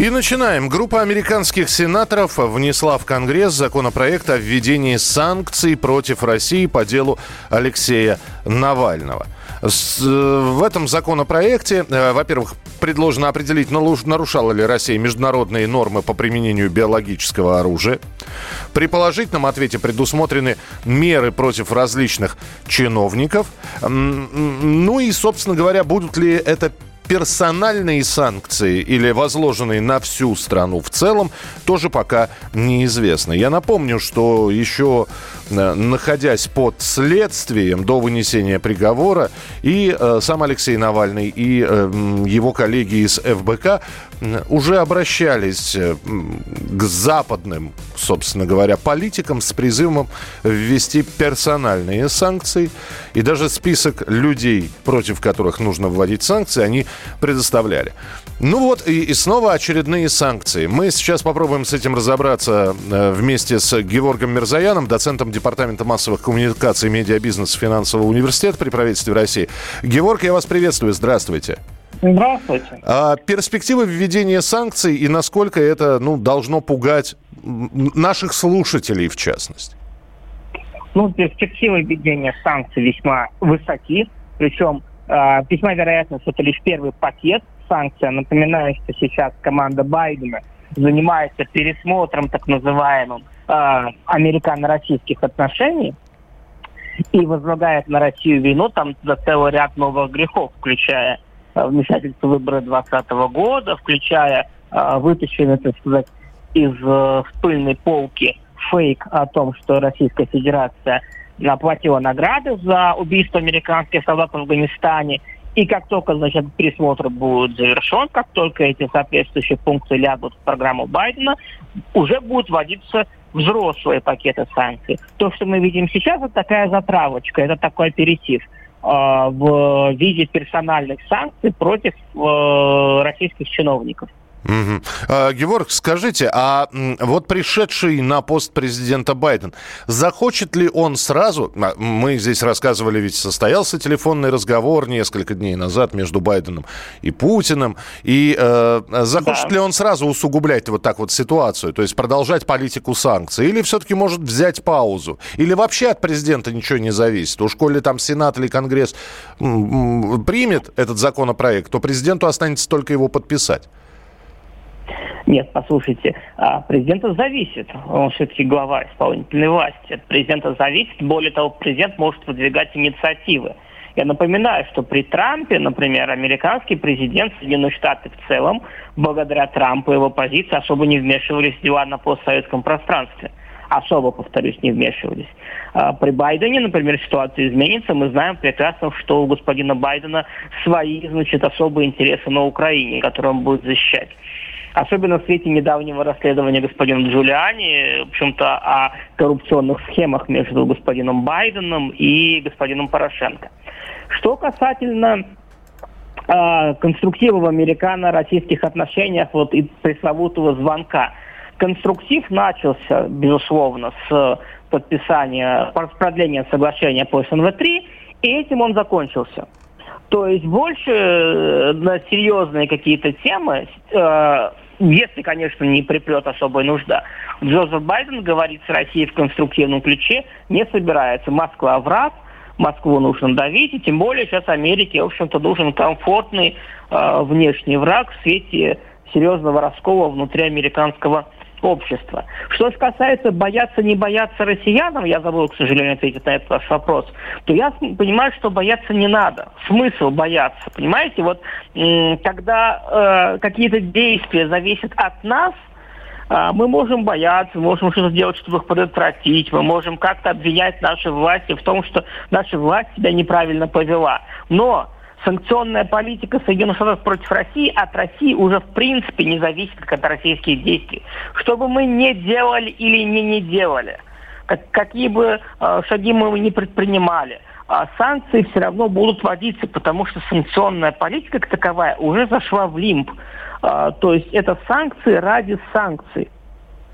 И начинаем. Группа американских сенаторов внесла в Конгресс законопроект о введении санкций против России по делу Алексея Навального. Э, в этом законопроекте, э, во-первых, предложено определить, нарушала ли Россия международные нормы по применению биологического оружия. При положительном ответе предусмотрены меры против различных чиновников. Ну и, собственно говоря, будут ли это персональные санкции или возложенные на всю страну в целом, тоже пока неизвестно. Я напомню, что еще э, находясь под следствием до вынесения приговора, и э, сам Алексей Навальный, и э, его коллеги из ФБК уже обращались э, к западным, собственно говоря, политикам с призывом ввести персональные санкции. И даже список людей, против которых нужно вводить санкции, они предоставляли. Ну вот, и, и снова очередные санкции. Мы сейчас попробуем с этим разобраться э, вместе с Георгом Мирзаяном, доцентом Департамента массовых коммуникаций медиабизнеса финансового университета при правительстве России. Георг, я вас приветствую. Здравствуйте. Здравствуйте. А перспективы введения санкций и насколько это ну, должно пугать наших слушателей в частности? Ну, перспективы введения санкций весьма высоки. Причем э, весьма вероятно, что это лишь первый пакет санкций. Напоминаю, что сейчас команда Байдена занимается пересмотром так называемым э, американо-российских отношений и возлагает на Россию вину там за целый ряд новых грехов, включая э, вмешательство в выборы 2020 года, включая э, вытащенный, так сказать, из э, пыльной полки фейк о том, что Российская Федерация оплатила награды за убийство американских солдат в Афганистане. И как только, значит, пересмотр будет завершен, как только эти соответствующие пункты лягут в программу Байдена, уже будут вводиться взрослые пакеты санкций. То, что мы видим сейчас, это такая затравочка, это такой аперитив в виде персональных санкций против э, российских чиновников. Мгм. А, Георг, скажите, а вот пришедший на пост президента Байден, захочет ли он сразу, а, мы здесь рассказывали, ведь состоялся телефонный разговор несколько дней назад между Байденом и Путиным, и э, захочет Да. ли он сразу усугублять вот так вот ситуацию, то есть продолжать политику санкций, или все-таки может взять паузу, или вообще от президента ничего не зависит, уж коли там Сенат или Конгресс примет этот законопроект, то президенту останется только его подписать. Нет, послушайте, а, президента зависит. Он все-таки глава исполнительной власти. От президента зависит. Более того, президент может выдвигать инициативы. Я напоминаю, что при Трампе, например, американский президент Соединенных Штатов в целом, благодаря Трампу и его позиции, особо не вмешивались в дела на постсоветском пространстве. Особо, повторюсь, не вмешивались. А При Байдене, например, ситуация изменится. Мы знаем прекрасно, что у господина Байдена свои, значит, особые интересы на Украине, которые он будет защищать. Особенно в свете недавнего расследования господина Джулиани, в общем-то, о коррупционных схемах между господином Байденом и господином Порошенко. Что касательно э, конструктива в американо-российских отношениях вот и пресловутого звонка. Конструктив начался, безусловно, с подписания, продления соглашения по СНВ-3, и этим он закончился. То есть больше э, на серьезные какие-то темы, э, если, конечно, не припрет особая нужда, Джозеф Байден говорит с Россией в конструктивном ключе не собирается. Москва враг, Москву нужно давить, и тем более сейчас Америке, в общем-то, нужен комфортный э, внешний враг в свете серьезного раскола внутри американского общества. Что касается бояться, не бояться россиянам, я забыл, к сожалению, ответить на этот ваш вопрос, то я понимаю, что бояться не надо. Смысл бояться, понимаете? Вот когда э, какие-то действия зависят от нас, а, мы можем бояться, мы можем что-то делать, чтобы их предотвратить, мы можем как-то обвинять наши власти в том, что наша власть себя неправильно повела. Но санкционная политика Соединенных Штатов против России от России уже в принципе не зависит от российских действий. Что бы мы не делали или не не делали, как, какие бы э, шаги мы не предпринимали, э, санкции все равно будут вводиться, потому что санкционная политика как таковая уже зашла в лимб. Э, то есть это санкции ради санкций.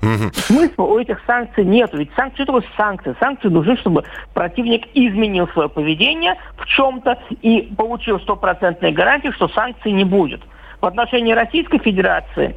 Угу. Смысла у этих санкций нет. Ведь санкции это санкции. Санкции нужны, чтобы противник изменил свое поведение в чем-то и получил стопроцентные гарантии, что санкций не будет. В отношении Российской Федерации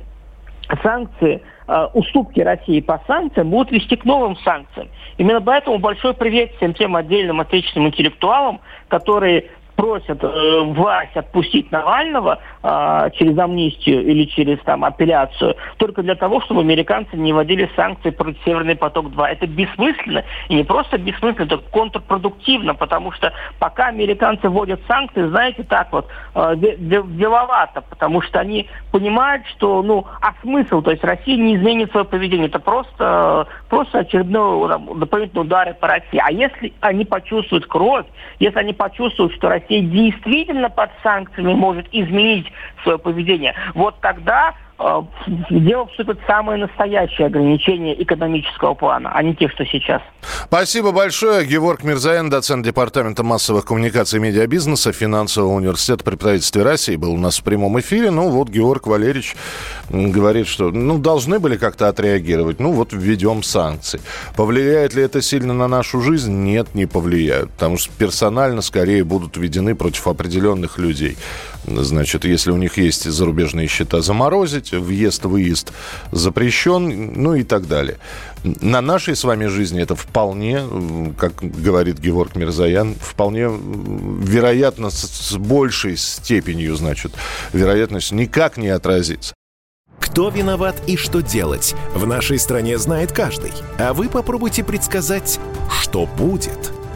санкции, э, уступки России по санкциям будут вести к новым санкциям. Именно поэтому большой привет всем тем отдельным отечественным интеллектуалам, которые просят э, власть отпустить Навального э, через амнистию или через там апелляцию только для того, чтобы американцы не вводили санкции против Северный поток-2. Это бессмысленно и не просто бессмысленно, это контрпродуктивно, потому что пока американцы вводят санкции, знаете, так вот э, деловато, потому что они понимают, что ну а смысл, то есть Россия не изменит свое поведение, это просто просто очередной там, дополнительный удар по России. А если они почувствуют кровь, если они почувствуют, что Россия действительно под санкциями может изменить свое поведение, вот тогда дело вступит самое настоящее ограничение экономического плана, а не те, что сейчас. Спасибо большое. Георг Мирзаян, доцент Департамента массовых коммуникаций и медиабизнеса Финансового университета при правительстве России, был у нас в прямом эфире. Ну вот Георг Валерьевич говорит, что ну, должны были как-то отреагировать. Ну вот введем санкции. Повлияет ли это сильно на нашу жизнь? Нет, не повлияют. Потому что персонально скорее будут введены против определенных людей. Значит, если у них есть зарубежные счета, заморозить, въезд-выезд запрещен, ну и так далее. На нашей с вами жизни это вполне, как говорит Георг Мирзаян, вполне вероятно с большей степенью, значит, вероятность никак не отразится. Кто виноват и что делать, в нашей стране знает каждый. А вы попробуйте предсказать, что будет –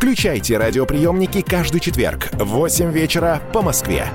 Включайте радиоприемники каждый четверг в 8 вечера по Москве.